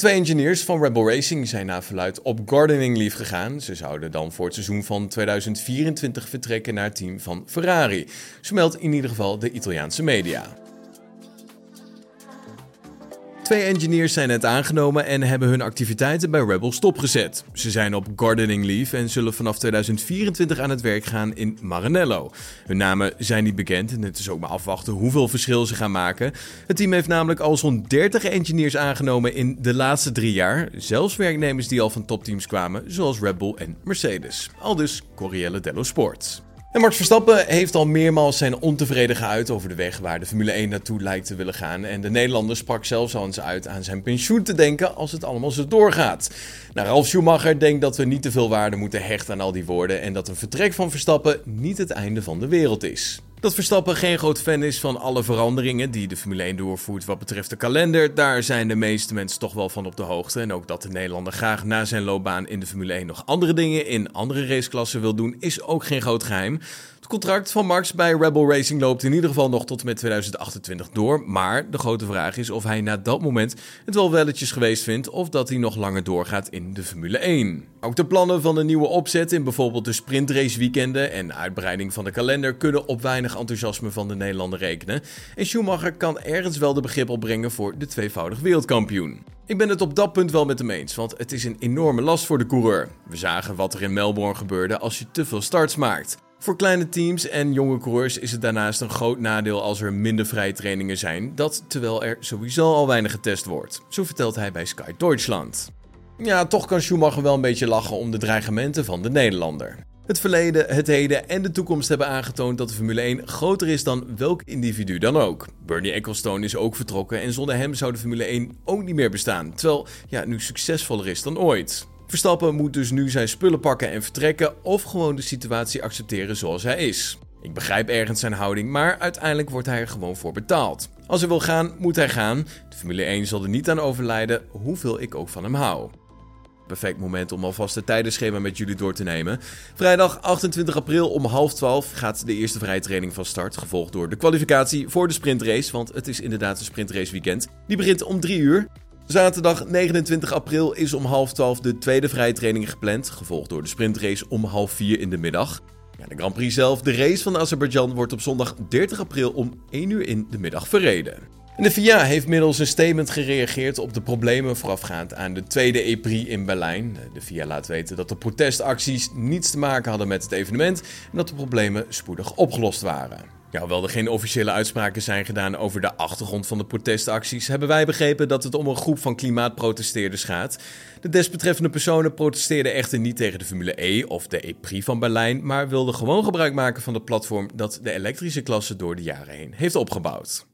Twee engineers van Rebel Racing zijn na verluid op gardening leave gegaan. Ze zouden dan voor het seizoen van 2024 vertrekken naar het team van Ferrari. Zo meldt in ieder geval de Italiaanse media. Twee engineers zijn net aangenomen en hebben hun activiteiten bij Rebel stopgezet. Ze zijn op gardening leave en zullen vanaf 2024 aan het werk gaan in Maranello. Hun namen zijn niet bekend en het is ook maar afwachten hoeveel verschil ze gaan maken. Het team heeft namelijk al zo'n 30 engineers aangenomen in de laatste drie jaar. Zelfs werknemers die al van topteams kwamen, zoals Red Bull en Mercedes. Aldus Corriere dello Sport. En Max Verstappen heeft al meermaals zijn ontevreden geuit over de weg waar de Formule 1 naartoe lijkt te willen gaan. En de Nederlander sprak zelfs al eens uit aan zijn pensioen te denken als het allemaal zo doorgaat. Nou, Ralf Schumacher denkt dat we niet te veel waarde moeten hechten aan al die woorden en dat een vertrek van Verstappen niet het einde van de wereld is. Dat Verstappen geen groot fan is van alle veranderingen die de Formule 1 doorvoert wat betreft de kalender, daar zijn de meeste mensen toch wel van op de hoogte. En ook dat de Nederlander graag na zijn loopbaan in de Formule 1 nog andere dingen in andere raceklassen wil doen, is ook geen groot geheim contract van Max bij Rebel Racing loopt in ieder geval nog tot en met 2028 door. Maar de grote vraag is of hij na dat moment het wel welletjes geweest vindt of dat hij nog langer doorgaat in de Formule 1. Ook de plannen van de nieuwe opzet in bijvoorbeeld de sprintrace weekenden en uitbreiding van de kalender kunnen op weinig enthousiasme van de Nederlander rekenen. En Schumacher kan ergens wel de begrip opbrengen voor de tweevoudig wereldkampioen. Ik ben het op dat punt wel met hem eens, want het is een enorme last voor de coureur. We zagen wat er in Melbourne gebeurde als je te veel starts maakt. Voor kleine teams en jonge coureurs is het daarnaast een groot nadeel als er minder vrije trainingen zijn, dat terwijl er sowieso al weinig getest wordt. Zo vertelt hij bij Sky Deutschland. Ja, toch kan Schumacher wel een beetje lachen om de dreigementen van de Nederlander. Het verleden, het heden en de toekomst hebben aangetoond dat de Formule 1 groter is dan welk individu dan ook. Bernie Ecclestone is ook vertrokken en zonder hem zou de Formule 1 ook niet meer bestaan, terwijl ja, nu succesvoller is dan ooit. Verstappen moet dus nu zijn spullen pakken en vertrekken of gewoon de situatie accepteren zoals hij is. Ik begrijp ergens zijn houding, maar uiteindelijk wordt hij er gewoon voor betaald. Als hij wil gaan, moet hij gaan. De Formule 1 zal er niet aan overlijden, hoeveel ik ook van hem hou. Perfect moment om alvast het tijdenschema met jullie door te nemen. Vrijdag 28 april om half 12 gaat de eerste vrije training van start. Gevolgd door de kwalificatie voor de sprintrace. Want het is inderdaad een sprintrace weekend. Die begint om 3 uur. Zaterdag 29 april is om half 12 de tweede vrije training gepland, gevolgd door de sprintrace om half 4 in de middag. Ja, de Grand Prix zelf, de race van Azerbeidzjan, wordt op zondag 30 april om 1 uur in de middag verreden. En de FIA heeft middels een statement gereageerd op de problemen voorafgaand aan de tweede E-Prix in Berlijn. De FIA laat weten dat de protestacties niets te maken hadden met het evenement en dat de problemen spoedig opgelost waren. Ja, hoewel er geen officiële uitspraken zijn gedaan over de achtergrond van de protestacties, hebben wij begrepen dat het om een groep van klimaatprotesteerders gaat. De desbetreffende personen protesteerden echter niet tegen de Formule E of de E-Prix van Berlijn, maar wilden gewoon gebruik maken van de platform dat de elektrische klasse door de jaren heen heeft opgebouwd.